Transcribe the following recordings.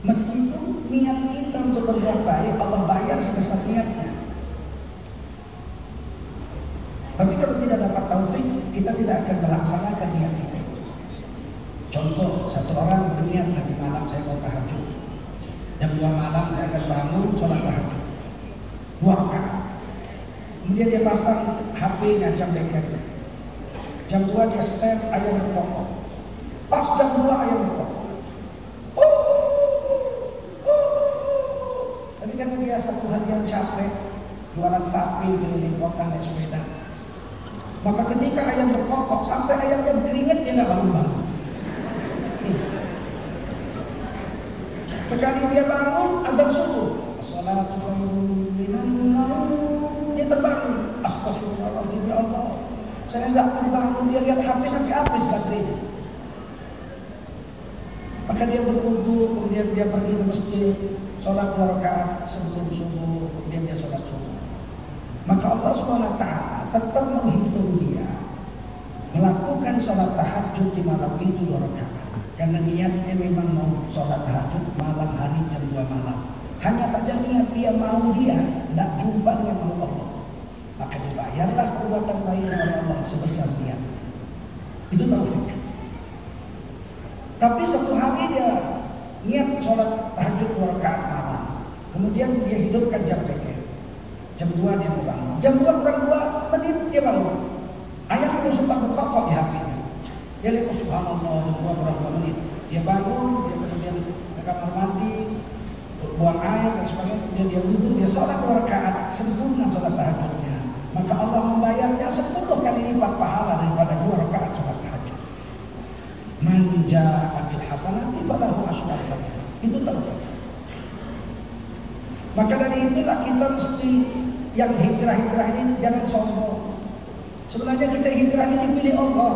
Meskipun niat kita untuk berbuat baik, Allah bayar sebesar niatnya. Tapi kalau tidak dapat taufik, kita tidak akan melaksanakan niat itu. Contoh, satu orang berniat nanti malam saya mau tahajud. Jam dua malam saya akan bangun sholat tahajud. Dua rakaat. Kemudian dia pasang HP ngancam bengkel. Jam dua dia setel ayam berkokok. Pas jam dua ayam berkokok. Oh, Tapi kan dia satu hari yang capek, jualan tapi keliling kota naik sepeda. Maka ketika ayam berkokok, sampai ayam yang keringet dia nggak bangun-bangun. Sekali dia bangun, azan subuh. Assalamualaikum Dia terbangun. Astagfirullahaladzim ya Allah. Saya nggak terbangun, dia lihat habis sampai habis baterainya. Maka dia berwudu, kemudian dia pergi ke masjid, sholat dua rakaat sebelum subuh, kemudian dia sholat subuh. Maka Allah SWT tetap menghitung dia melakukan sholat tahajud di malam itu dua rakaat. Karena niatnya memang mau sholat tahajud malam hari jam dua malam. Hanya saja niat dia mau dia, tidak jumpa dengan Allah. Maka dibayarlah perbuatan baik oleh Allah sebesar niat. Itu taufik. Tapi satu hari dia niat sholat tahajud dua rakaat malam. Kemudian dia hidupkan jam pikir. Jam dua dia bangun. Jam dua kurang dua menit dia bangun. Ayah itu sempat berkokok di hatinya. Dia lihat, oh, subhanallah, jam dua kurang dua menit. Dia bangun, dia kemudian ke kamar mandi, buang air dan sebagainya. Kemudian dia wudhu, dia sholat dua rakaat. Sempurna sholat tahajudnya. Maka Allah membayarnya sepuluh kali lipat pahala daripada dua rakaat sholat tahajud. Manja Itu tahu. Maka dari itulah kita mesti yang hijrah-hijrah ini jangan sombong. Sebenarnya kita hijrah ini pilih Allah.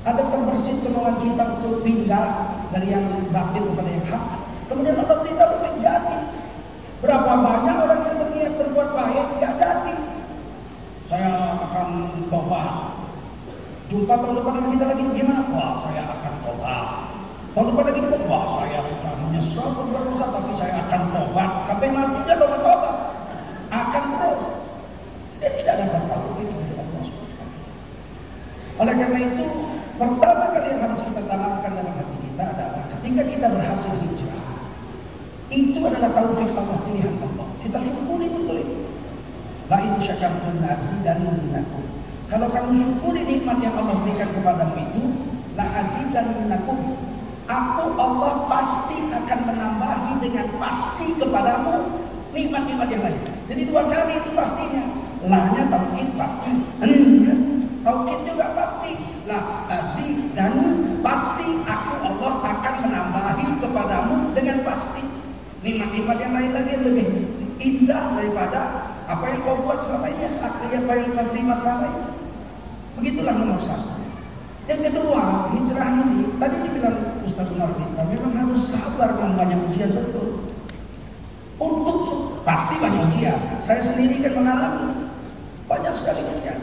Ada terbersit kemauan kita untuk pindah dari yang batin kepada yang hak. Kemudian Allah tidak menjadi. Berapa banyak orang yang berniat berbuat baik tidak jadi. Saya akan coba. Jumpa depan kita lagi gimana? Wah, saya akan coba. Tahun depan lagi wah, saya akan menyesal berbuat dosa, tapi saya akan tobat. Sampai mati dia tobat-tobat. Akan terus. Dia tidak dapat tahu itu dari Allah Oleh karena itu, pertama kali yang harus kita tanamkan dalam hati kita adalah ketika kita berhasil hijrah, itu adalah taufik Allah pilihan Allah. Kita syukuri betul itu. La in syakartum lazidannakum. Kalau kamu syukuri nikmat yang Allah berikan kepadamu itu, la azidannakum. Aku Allah pasti akan menambahi dengan pasti kepadamu nikmat-nikmat yang lain. Jadi dua kali itu pastinya. Lahnya taukid pasti. Taukid juga pasti. Lah aziz dan pasti aku Allah akan menambahi kepadamu dengan pasti. Nikmat-nikmat yang lain lagi lebih indah daripada apa yang kau buat selama ini, apa yang kau terima selama ini. Begitulah nomor satu. Yang kedua, hijrah ini, tadi dibilang Ustaz Umar kita memang harus sabar dengan banyak ujian betul. Untuk pasti banyak ujian. Saya sendiri kan mengalami banyak sekali ujian.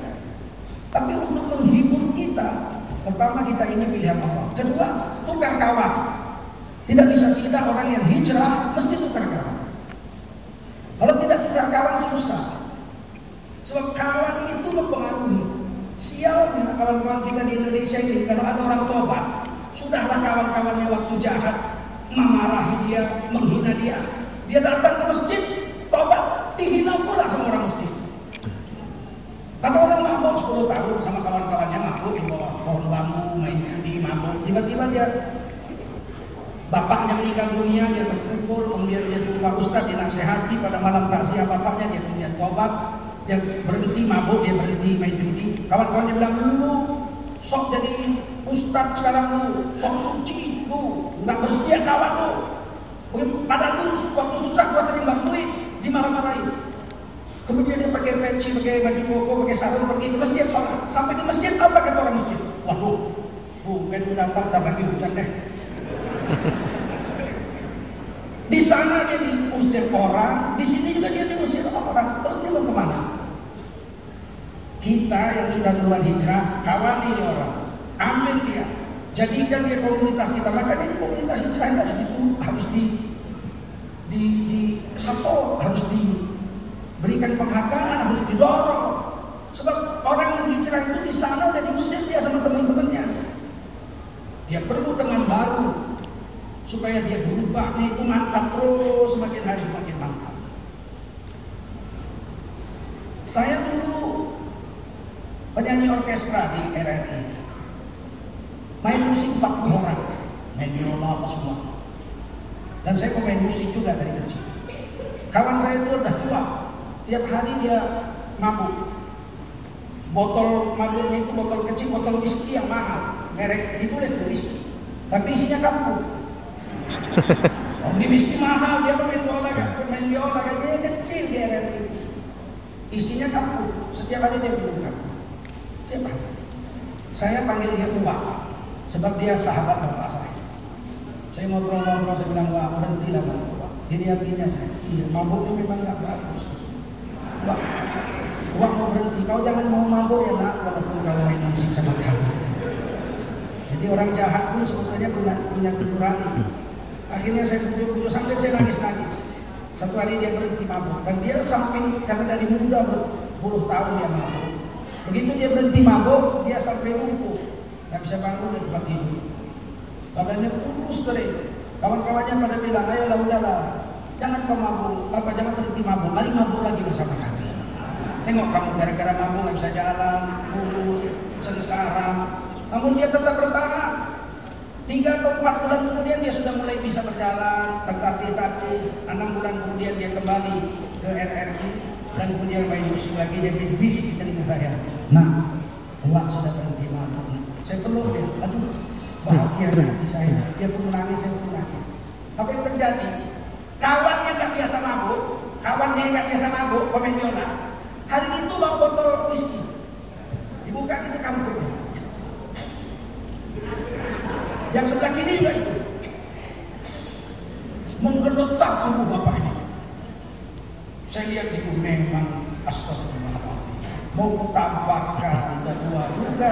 Tapi untuk menghibur kita, pertama kita ini pilihan Allah. Kedua, tukar kawan. Tidak bisa kita orang yang hijrah mesti tukar kawan. Kalau tidak tukar kawan susah. Sebab kawan itu mempengaruhi. Sialnya kawan-kawan kita di Indonesia ini kalau ada orang tobat, sudahlah kawan-kawannya waktu jahat memarahi dia, menghina dia. Dia datang ke masjid, tobat, dihina pula sama orang masjid. Kalau orang mabuk 10 tahun sama kawan-kawannya mabuk di bawah bambu, main judi, mabuk, tiba-tiba dia bapaknya meninggal dunia, dia terpukul, kemudian dia jumpa ustaz, dinasehati pada malam takziah bapaknya, dia punya tobat, dia berhenti mabuk, dia berhenti main judi. Kawan-kawannya bilang, lu sok jadi ustaz sekarang lu, sok suci lu, nggak bersedia kawan lu. Padahal lu waktu susah gua sering bantuin, dimarah-marahin. Kemudian dia pakai peci, pakai baju koko, pakai sarung, pergi ke masjid sholat. Sampai di masjid apa kata orang masjid? Waduh, bukan udah tak lagi hujan deh. Di sana dia diusir orang, di sini juga dia diusir orang. Terus dia mau ke mana? Kita yang sudah keluar hijrah, kawani orang, ambil dia, jadikan dia komunitas kita. Maka ini komunitas hijrah harus itu harus diasuh, harus diberikan penghargaan, harus didorong. Sebab orang yang hijrah itu di sana udah diusir dia sama teman-temannya. Dia perlu teman baru supaya dia berubah. Dia itu mantap terus, semakin hari semakin mantap. Saya dulu penyanyi orkestra di RRI. Main musik 40 orang, main biola apa semua. Dan saya pemain musik juga dari kecil. Kawan saya itu udah tua, tiap hari dia mabuk. Botol mabuknya itu botol kecil, botol whisky yang mahal. Merek ditulis whisky. Tapi isinya kampung. Oh, di whisky mahal, dia pemain biola, pemain biola, dia kecil dia RRI. Isinya kampung. Setiap hari dia minum kampung. Siapa? Saya panggil dia tua, sebab dia sahabat bapak saya. Saya ngobrol-ngobrol, saya bilang, wah berhentilah bang. Jadi artinya saya, iya itu memang gak bagus. Wah, wah mau berhenti, kau jangan mau mabuk ya nak, walaupun kau main musik sama kami. Jadi orang jahat pun sebetulnya punya, punya nurani. Akhirnya saya kumpul-kumpul sampai saya nangis-nangis. Satu hari dia berhenti mabuk. Dan dia sampai, karena dari muda berpuluh tahun dia mabuk. Begitu dia berhenti mabuk, dia sampai lumpuh. Tidak bisa bangun tempat tidur. Badannya kurus kering. Kawan-kawannya pada bilang, ayolah udahlah. Jangan kau mabuk. Bapak jangan berhenti mabuk. Mari mabuk lagi bersama kami. Tengok kamu gara-gara mabuk nggak bisa jalan, kurus, sengsara. Namun dia tetap bertahan. Tiga atau empat bulan kemudian dia sudah mulai bisa berjalan, tertatih-tatih. Enam bulan kemudian dia kembali ke RRI dan kemudian main lagi dia bisik di telinga saya. Nah, Allah sudah berhenti mabuk. Saya peluk dia, aduh bahagia hati saya. Dia pun menangis, saya pun menangis. Apa yang terjadi? Kawannya nggak biasa mabuk, kawannya nggak biasa mabuk, biola. Hari itu bawa botol whisky, dibuka kita kampungnya. Yang sebelah kiri juga itu. Menggeletak tubuh bapak ini. Saya lihat itu memang astagfirullahaladzim. Tidak tua juga.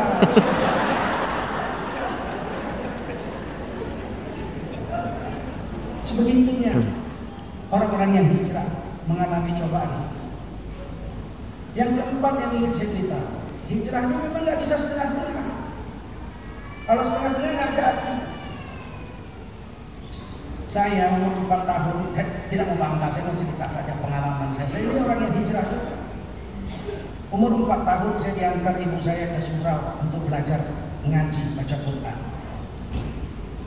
Sebegitunya orang-orang yang hijrah mengalami cobaan. Yang keempat yang ingin saya cerita, hijrah itu memang nggak bisa setengah-setengah. Kalau setengah-setengah nggak jadi. Saya umur 4 tahun, eh, tidak mau bangga, saya mau cerita saja pengalaman saya. Saya ini orang yang hijrah. Umur 4 tahun saya diangkat ibu saya ke surau untuk belajar ngaji, baca Quran.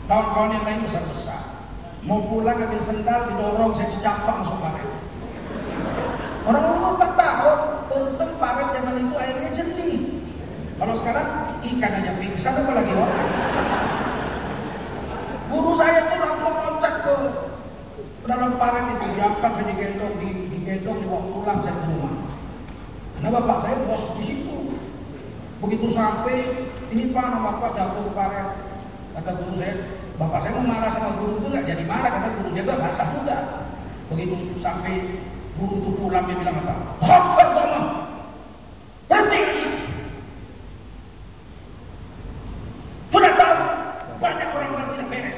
Kawan-kawan yang lain besar-besar. Mau pulang ambil sendal, didorong, saya secapak masuk paret. Orang umur 4 tahun, untung paret zaman itu airnya jernih. Kalau sekarang ikan aja pingsan apalagi orang. Guru saya tuh langsung loncat ke dalam paret itu diangkat digendong, di, dibawa pulang saya ke rumah. Karena bapak saya bos di situ. Begitu sampai ini pak nama bapak jatuh ke paret. Kata guru saya, bapak saya mau marah sama guru itu nggak jadi marah karena guru dia nggak basah juga. Begitu sampai guru itu pulang dia bilang apa? Khotbah sama, berhenti Sudah tahu banyak orang orang tidak beres.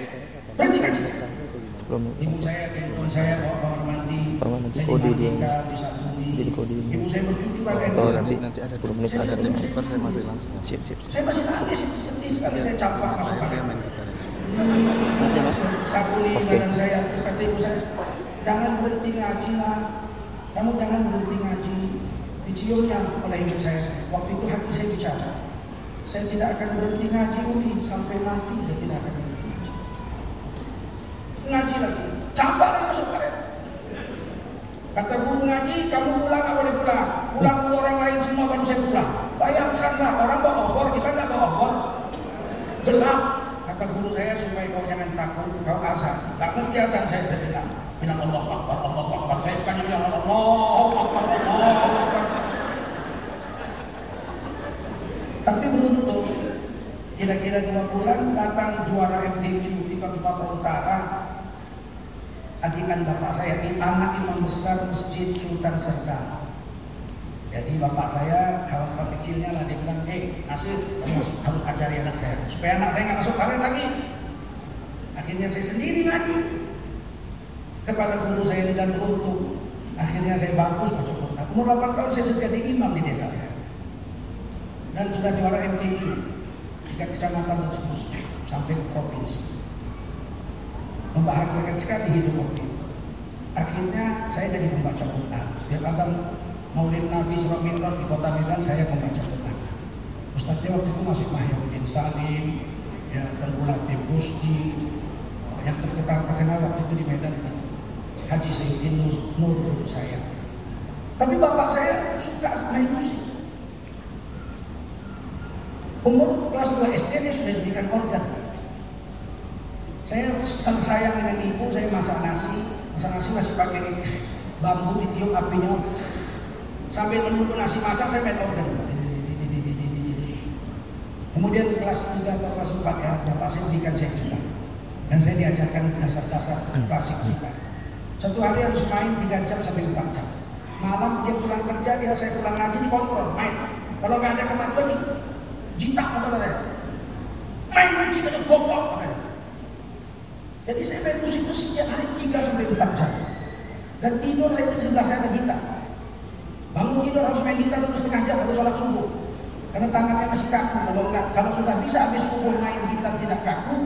Berhenti kaji. Ibu saya, gendong saya bawa kamar mandi. Kamar mandi Saya kode dia. dimandikan, disabuni. Jadi kode ini. Ibu saya bercuti pakai Oh air. nanti nanti ada 10 menit ada tim super saya masih langsung. Siap siap. siap. Saya masih sekali saya campak masuk kamar. Nanti mas. Sabuni Oke. badan saya, terus kata ibu saya, jangan berhenti ngaji nak. Kamu jangan berhenti ngaji. Diciumnya oleh ibu saya. Waktu itu hati saya bicara. Saya tidak akan berhenti ngaji Umi sampai mati saya tidak akan berhenti ngaji. Ngaji lagi, campak lagi masuk. Kata guru ngaji, kamu pulang nggak boleh pulang. Pulang dulu orang lain semua baru saya pulang. Bayangkanlah orang bawa obor, kita nggak bawa obor. Gelap. Kata guru saya supaya kau jangan takut, kau azan. Tak mesti azan saya bilang. Bilang Allah Akbar, Allah Akbar. Saya sekali bilang Allah Akbar, Allah Akbar. Tapi beruntung, kira-kira dua bulan datang juara MDQ di Kabupaten Utara. Adikan bapak saya, anak imam besar Masjid Sultan Serdang. Jadi bapak saya, kawan-kawan kecilnya lah, dia bilang, eh Nasir, kamu harus ajari anak saya. Supaya anak saya nggak masuk karet lagi. Akhirnya saya sendiri ngaji. Kepala guru saya dan untuk Akhirnya saya bagus baca Quran. Umur 8 tahun saya sudah jadi imam di desa saya. Dan sudah juara MTQ tiga kecamatan tersebut sampai ke provinsi. Membahagiakan sekali hidup waktu. Akhirnya saya jadi membaca Quran. Setiap ada Maulid Nabi Surah di kota Medan saya membaca Quran. Ustaznya waktu itu masih Mahyudin Salim, ya Tengku Latif Gusti, yang terkenal terkenal waktu itu di Medan Haji Sayyidin Nur, Nur saya. Tapi bapak saya suka main musik. Umur kelas 2 SD dia sudah diberikan organ. Saya sangat sayang dengan ibu, saya masak nasi, masak nasi masih pakai bambu ditiup apinya. Sambil menunggu nasi masak saya main organ. Kemudian kelas 3 atau kelas 4 ya, bapak saya berikan saya juga. Dan saya diajarkan dasar-dasar klasik juga. Satu hari harus main 3 jam sampai 4 jam. Malam dia pulang kerja, dia saya pulang lagi dikontrol, main. Kalau nggak ada kemampuan nih, jitak kata saya. Main musik ada bokok. Jadi saya main musik itu setiap hari 3 sampai 4 jam. Dan tidur saya di sebelah saya ada gitar. Bangun tidur harus main gitar terus setengah jam harus sholat subuh. Karena tangannya masih kaku. Kalau enggak, kalau sudah bisa habis subuh main gitar tidak kaku,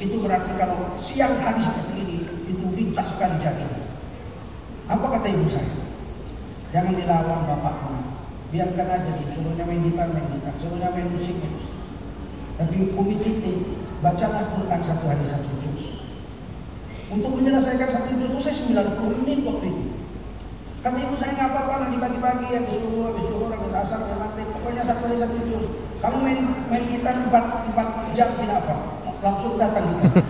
itu berarti kalau siang hari seperti ini itu lintas sekali jadi. Apa kata ibu saya? Jangan dilawan bapakmu. Biarkan aja dia suruhnya main gitar, main gitar, suruhnya main musik, musik. Tapi hukum itu bacalah Quran satu hari satu juz. Untuk menyelesaikan satu juz itu saya 90 menit waktu itu. Kata ibu saya nggak apa-apa nanti pagi-pagi subuh, habis zuhur, habis asar, habis maghrib, pokoknya satu hari satu juz. Kamu main main gitar empat empat jam tidak apa, langsung datang kita.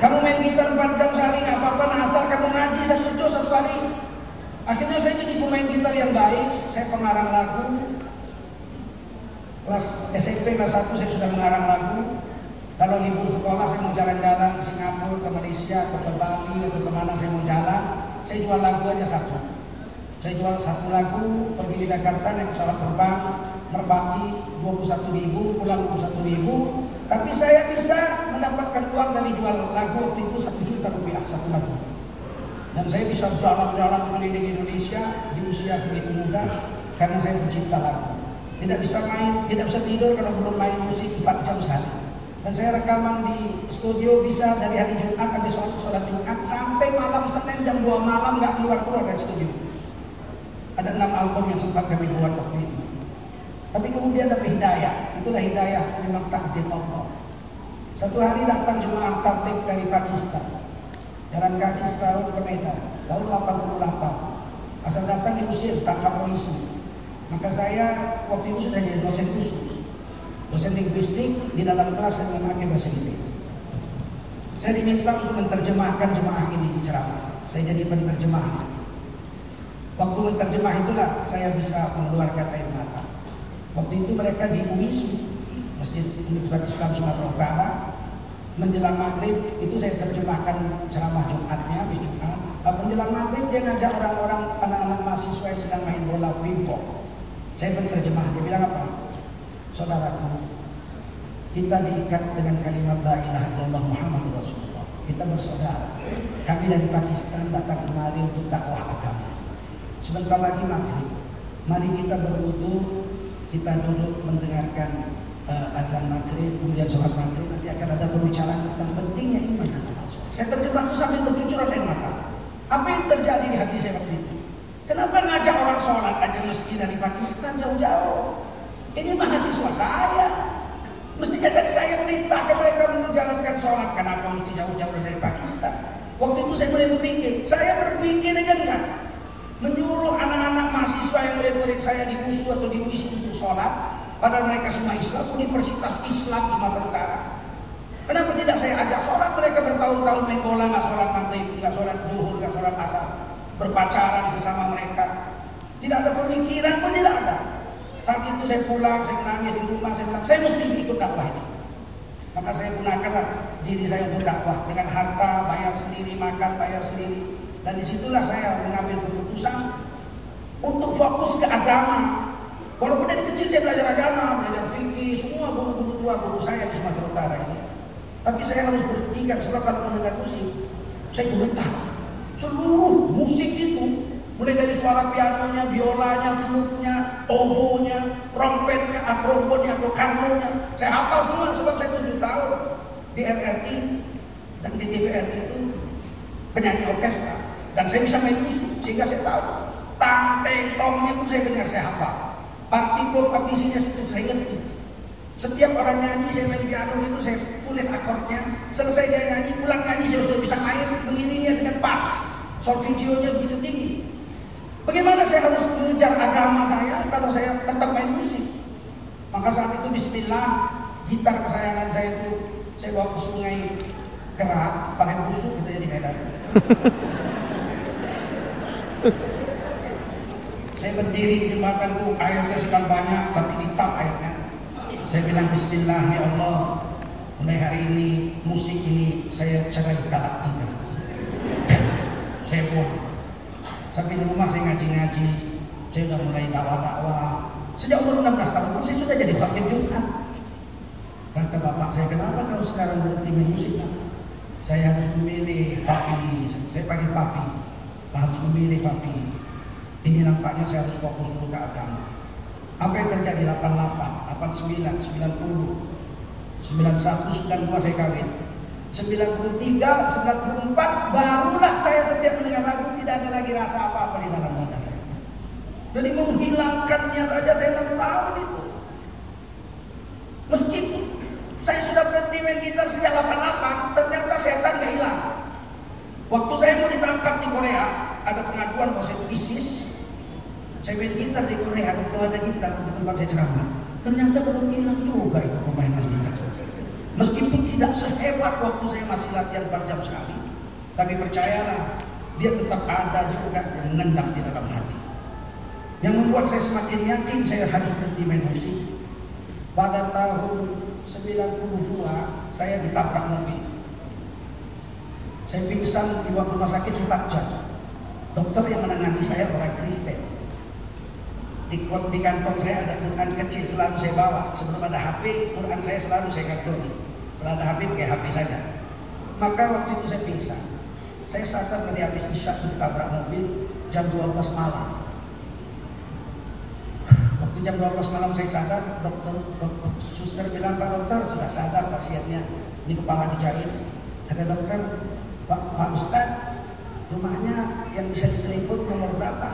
kamu main gitar empat jam sehari nggak apa-apa, nah asal kamu ngaji satu juz satu hari. Akhirnya saya jadi pemain gitar yang baik, saya pengarang lagu. Kelas SMP kelas 1 saya sudah mengarang lagu. Kalau libur sekolah saya mau jalan-jalan ke Singapura, ke Malaysia, atau ke Bali, atau ke mana saya mau jalan, saya jual lagu aja satu. Saya jual satu lagu, pergi di Jakarta naik pesawat terbang, merbaki 21 ribu, pulang 21 ribu. Tapi saya bisa mendapatkan uang dari jual lagu waktu itu satu juta rupiah satu lagu. Dan saya bisa jalan-jalan keliling Indonesia di usia begitu muda karena saya pencipta lagu. Tidak bisa main, tidak bisa tidur kalau belum main musik 4 jam sehari. Dan saya rekaman di studio bisa dari hari Jumat sampai sholat, sholat Jumat sampai malam Senin jam 2 malam nggak keluar keluar dari studio. Ada enam album yang sempat kami buat waktu itu. Tapi kemudian ada hidayah. Itulah hidayah memang takdir Allah. Satu hari datang jemaah tablik dari Pakistan. Jalan kaki setahun ke Medan. Tahun 88. Asal datang diusir tangkap polisi. Maka saya waktu itu sudah jadi dosen khusus dosen linguistik di dalam kelas yang memakai bahasa Inggris. Saya diminta untuk menerjemahkan jemaah ini di ceramah. Saya jadi penerjemah. Waktu menerjemah itulah saya bisa mengeluarkan air mata. Waktu itu mereka di UIS, Masjid Universitas Islam Sumatera Utara, menjelang maghrib itu saya terjemahkan ceramah Jumatnya, habis Jumat. Menjelang maghrib dia ngajak orang-orang anak-anak mahasiswa yang sedang main bola pingpong. Saya penerjemah, dia bilang apa? Saudaraku, kita diikat dengan kalimat la ilaha illallah Muhammad Rasulullah. Kita bersaudara. Kami dari Pakistan datang kemari untuk dakwah agama. Sebentar lagi maghrib. Mari kita berwudu, kita duduk mendengarkan uh, azan maghrib, kemudian sholat maghrib. Nanti akan ada pembicaraan tentang pentingnya iman dan amal Saya terjebak sambil bercucuran air mata. Apa yang terjadi di hati saya waktu itu? Kenapa ngajak orang sholat aja mesti dari Pakistan jauh-jauh? Ini mahasiswa saya. Mestinya dari saya perintahkan mereka menjalankan sholat. Kenapa mesti jauh-jauh dari Pakistan? Waktu itu saya mulai berpikir. Saya berpikir dengan menyuruh anak-anak mahasiswa yang murid-murid saya di USU atau di UIS untuk sholat. Padahal mereka semua Islam, Universitas Islam di Sumatera Utara. Kenapa tidak saya ajak sholat? Mereka bertahun-tahun main bola, nggak sholat maghrib, nggak sholat zuhur, nggak sholat asar. Berpacaran sesama mereka. Tidak ada pemikiran pun tidak ada. Saat itu saya pulang, saya nangis di rumah, saya bilang, saya mesti ikut dakwah ini. Maka saya gunakanlah diri saya untuk dakwah dengan harta, bayar sendiri, makan, bayar sendiri. Dan di situlah saya mengambil keputusan untuk fokus ke agama. Walaupun dari kecil saya belajar agama, belajar fikih, semua buku-buku tua buku saya di Sumatera Utara ini. Tapi saya harus berhentikan sebab kalau mendengar musik, saya gemetar. Seluruh musik itu, mulai dari suara pianonya, biolanya, flutnya, obonya, trompetnya, akrofonnya, atau karnonya, saya hafal semua sebab saya tujuh tahun di RRI dan di TVRI itu penyanyi orkestra. Dan saya bisa main musik sehingga saya tahu. Tang tongnya pun saya dengar saya hafal. Partitur partisinya itu saya ngerti. Setiap orang nyanyi saya main piano itu saya tulis akordnya selesai dia nyanyi pulang nyanyi saya sudah bisa main mengiringinya dengan pas. Solfegionya begitu tinggi bagaimana saya harus mengejar agama saya kalau saya tetap main musik? Maka saat itu Bismillah gitar kesayangan saya itu saya bawa ke sungai kerak pakai busuk gitu ya di Medan. Saya berdiri di jembatan itu airnya sedang banyak tapi hitam airnya. Saya bilang Bismillah ya Allah mulai hari ini musik ini saya cerai tak tidak saya buang sampai di rumah saya ngaji-ngaji saya sudah mulai dakwah-dakwah. Sejak umur 16 tahun saya sudah jadi fakir Jumat kata bapak saya kenapa kalau sekarang berhenti main musik saya harus memilih papi. Saya panggil papi. Harus memilih papi. Ini nampaknya saya harus fokus dulu ke agama apa yang terjadi? 88 89 90 91 92 saya kawin 93 94 barulah saya setiap mendengar lagu tidak ada lagi rasa apa-apa di dalam dada saya. Jadi menghilangkannya saja saya tak tahu itu. Meskipun saya sudah berhenti main gitar sejak 88 ternyata setan gak hilang. Waktu saya mau ditangkap di Korea ada pengaduan bahwa saya ISIS. Saya main di Korea ada gitar di tempat saya ceramah. Ternyata belum hilang juga itu pemain gitar. Meskipun tidak sehebat waktu saya masih latihan 4 jam sekali. Tapi percayalah dia tetap ada juga yang mengendap di dalam hati. Yang membuat saya semakin yakin saya harus berhenti main musik. Pada tahun 92 saya ditabrak mobil. Saya pingsan di waktu rumah sakit 4 jam. Dokter yang menangani saya orang Kristen. Di, di kantong saya ada Quran kecil selalu saya bawa. Sebelum ada HP Quran saya selalu saya kantong setelah ada pakai HP saja. Maka waktu itu saya pingsan. Saya sadar dari habis isya ditabrak mobil jam 12 malam. Waktu jam 12 malam saya sadar dokter, dokter suster bilang Pak dokter sudah sadar pasiennya. Ini kepala dijahit. Kata dokter Pak, Pak Ustaz rumahnya yang bisa ditelepon nomor berapa?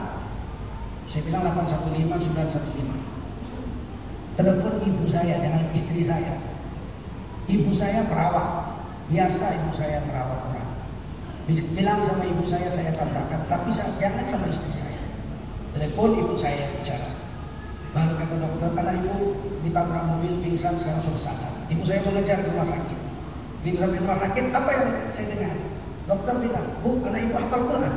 Saya bilang 815 915 telepon ibu saya dengan istri saya ibu saya perawat biasa ibu saya merawat orang bilang sama ibu saya saya tambahkan tapi saya, jangan sama istri saya telepon ibu saya bicara Baru kata dokter, karena ibu ditabrak mobil pingsan sudah sadar. Ibu saya mengejar ke rumah sakit. Di rumah sakit, apa yang saya dengar? Dokter bilang, bu, anak ibu hafal Quran.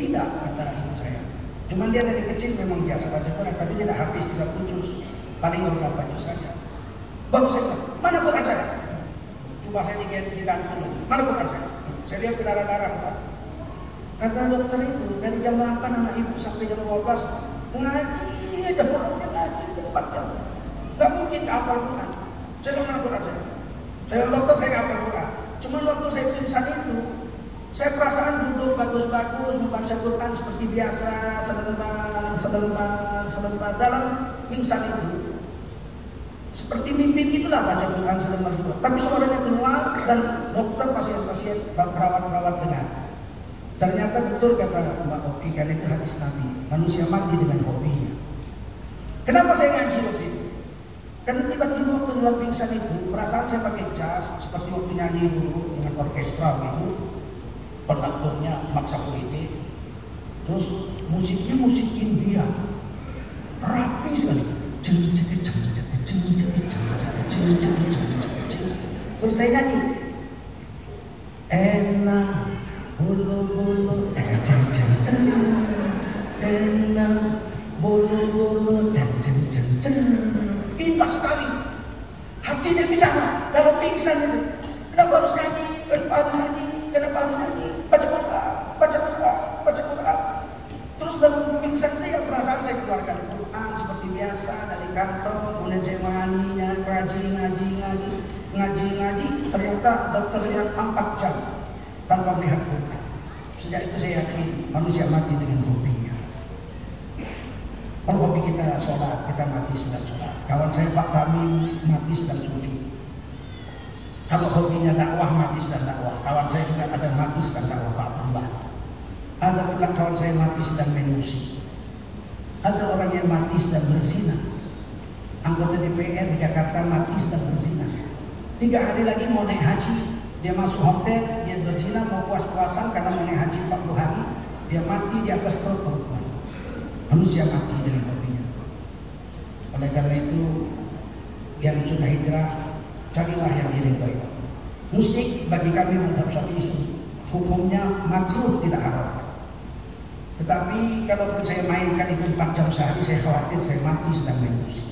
Tidak, kata ibu saya. Cuma dia dari kecil memang biasa baca Quran, tapi tidak habis, tidak juz. Paling beberapa juz saja. Baru saya bilang, mana Quran saya? Coba saya diganti di dulu. Mana Quran saya? Saya lihat berdarah-darah. Kata dokter itu, dari jam 8 anak ibu sampai jam 12, ngaji aja pokoknya ngaji empat jam nggak mungkin hafal Quran saya mana Quran saya saya dokter saya hafal Quran cuma waktu saya pingsan itu saya perasaan duduk bagus-bagus membaca Quran seperti biasa sebentar sebentar sebentar dalam pingsan itu seperti mimpi itulah baca Quran sebentar juga tapi suaranya keluar dan dokter pasien-pasien perawat-perawat dengar Ternyata betul kata Mbak Oki kan itu hadis Nabi. Manusia mati dengan hobinya. Kenapa saya ngaji waktu itu? Karena tiba-tiba waktu luar pingsan itu, perasaan saya pakai jas, seperti waktu nyanyi dulu dengan orkestra gitu. Pendaktornya maksa politik. Terus musiknya musik India. Rapi sekali. Terus saya nyanyi. Enak bulu-bulu enak bulu-bulu indah sekali hatinya bicara dalam pingsan itu kenapa harus nyanyi kenapa harus nyanyi kenapa harus nyanyi baca Quran baca Quran baca Quran terus dalam pingsan saya perasaan saya keluarkan Quran seperti biasa dari kantong kemudian saya menyanyi ngaji ngaji ngaji ngaji-ngaji dokternya 4 jam tanpa melihat Quran. Sejak itu saya yakin manusia mati dengan hobinya. Kalau hobi kita sholat, kita mati sedang sholat. Kawan saya Pak Kami mati sedang sujud. Kalau hobinya dakwah mati sedang dakwah. Kawan saya juga ada mati sedang dakwah Pak Tambah. Ada pula kawan saya mati sedang main musik. Ada orang yang mati sedang berzina. Anggota DPR di Jakarta mati sedang berzina. Tiga hari lagi mau naik haji, dia masuk hotel, dia berzina mau puas-puasan karena mau naik haji 40 hari, dia mati di atas perut perempuan. Manusia mati dengan hobinya. Oleh karena itu, yang sudah hijrah, carilah yang diridhoi. Musik bagi kami mazhab Syafi'i hukumnya makruh tidak haram. Tetapi kalau saya mainkan itu 4 jam sehari, saya khawatir saya mati sedang main musik.